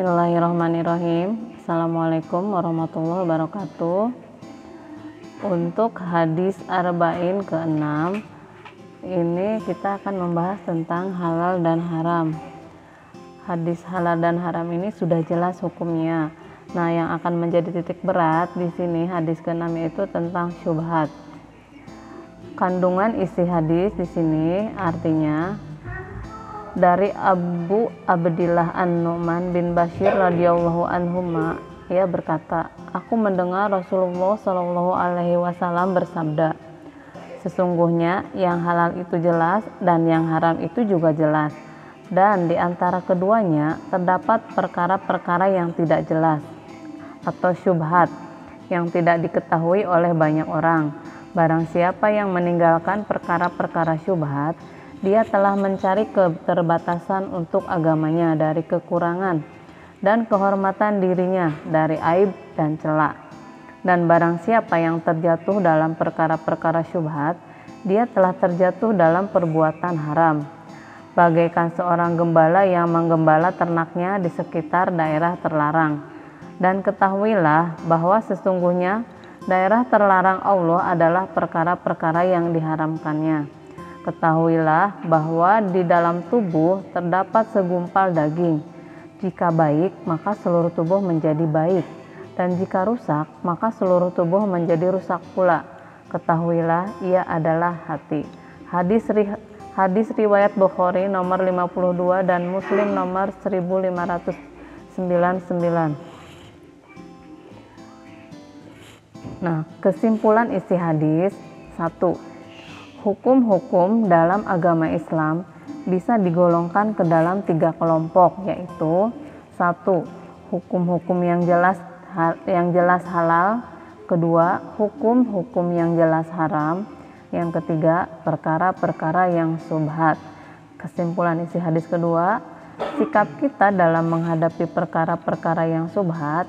Bismillahirrahmanirrahim. Assalamualaikum warahmatullahi wabarakatuh. Untuk hadis arba'in ke-6 ini kita akan membahas tentang halal dan haram. Hadis halal dan haram ini sudah jelas hukumnya. Nah, yang akan menjadi titik berat di sini hadis ke-6 yaitu tentang syubhat. Kandungan isi hadis di sini artinya dari Abu Abdillah An-Nu'man bin Bashir radhiyallahu anhu ia berkata, aku mendengar Rasulullah Shallallahu alaihi wasallam bersabda, sesungguhnya yang halal itu jelas dan yang haram itu juga jelas. Dan di antara keduanya terdapat perkara-perkara yang tidak jelas atau syubhat yang tidak diketahui oleh banyak orang. Barang siapa yang meninggalkan perkara-perkara syubhat, dia telah mencari keterbatasan untuk agamanya dari kekurangan dan kehormatan dirinya dari aib dan celak. Dan barang siapa yang terjatuh dalam perkara-perkara syubhat, dia telah terjatuh dalam perbuatan haram. Bagaikan seorang gembala yang menggembala ternaknya di sekitar daerah terlarang. Dan ketahuilah bahwa sesungguhnya daerah terlarang Allah adalah perkara-perkara yang diharamkannya Ketahuilah bahwa di dalam tubuh terdapat segumpal daging. Jika baik, maka seluruh tubuh menjadi baik, dan jika rusak, maka seluruh tubuh menjadi rusak pula. Ketahuilah, ia adalah hati. Hadis ri, hadis riwayat Bukhari nomor 52 dan Muslim nomor 1599. Nah, kesimpulan isi hadis satu Hukum-hukum dalam agama Islam bisa digolongkan ke dalam tiga kelompok yaitu satu hukum-hukum yang jelas yang jelas halal kedua hukum-hukum yang jelas haram yang ketiga perkara-perkara yang subhat. Kesimpulan isi hadis kedua sikap kita dalam menghadapi perkara-perkara yang subhat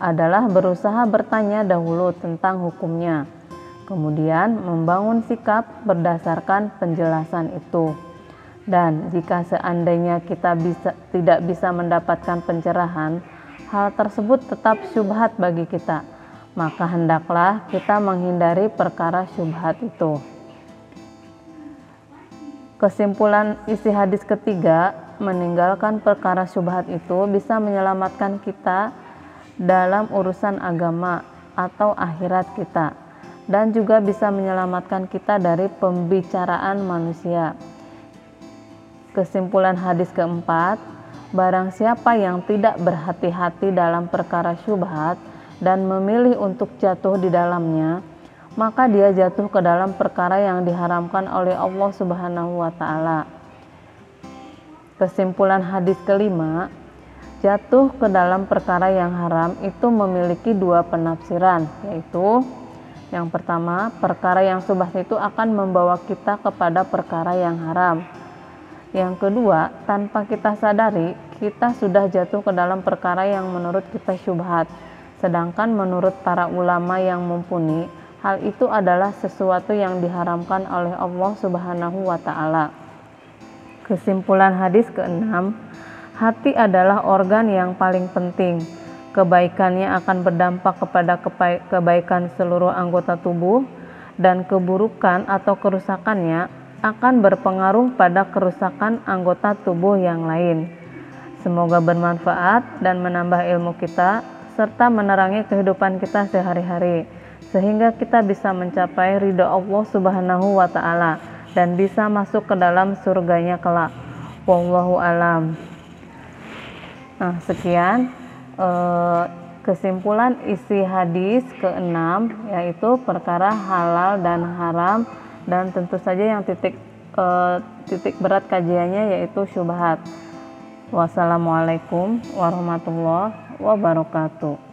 adalah berusaha bertanya dahulu tentang hukumnya kemudian membangun sikap berdasarkan penjelasan itu. Dan jika seandainya kita bisa, tidak bisa mendapatkan pencerahan, hal tersebut tetap syubhat bagi kita. Maka hendaklah kita menghindari perkara syubhat itu. Kesimpulan isi hadis ketiga, meninggalkan perkara syubhat itu bisa menyelamatkan kita dalam urusan agama atau akhirat kita dan juga bisa menyelamatkan kita dari pembicaraan manusia. Kesimpulan hadis keempat, barang siapa yang tidak berhati-hati dalam perkara syubhat dan memilih untuk jatuh di dalamnya, maka dia jatuh ke dalam perkara yang diharamkan oleh Allah Subhanahu wa taala. Kesimpulan hadis kelima, jatuh ke dalam perkara yang haram itu memiliki dua penafsiran, yaitu yang pertama, perkara yang subhat itu akan membawa kita kepada perkara yang haram. Yang kedua, tanpa kita sadari, kita sudah jatuh ke dalam perkara yang menurut kita syubhat. Sedangkan menurut para ulama yang mumpuni, hal itu adalah sesuatu yang diharamkan oleh Allah Subhanahu wa taala. Kesimpulan hadis keenam, hati adalah organ yang paling penting kebaikannya akan berdampak kepada kebaikan seluruh anggota tubuh dan keburukan atau kerusakannya akan berpengaruh pada kerusakan anggota tubuh yang lain. Semoga bermanfaat dan menambah ilmu kita serta menerangi kehidupan kita sehari-hari sehingga kita bisa mencapai ridho Allah Subhanahu wa taala dan bisa masuk ke dalam surganya kelak. Wallahu alam. Nah, sekian eh, kesimpulan isi hadis keenam yaitu perkara halal dan haram dan tentu saja yang titik eh, titik berat kajiannya yaitu syubhat. Wassalamualaikum warahmatullahi wabarakatuh.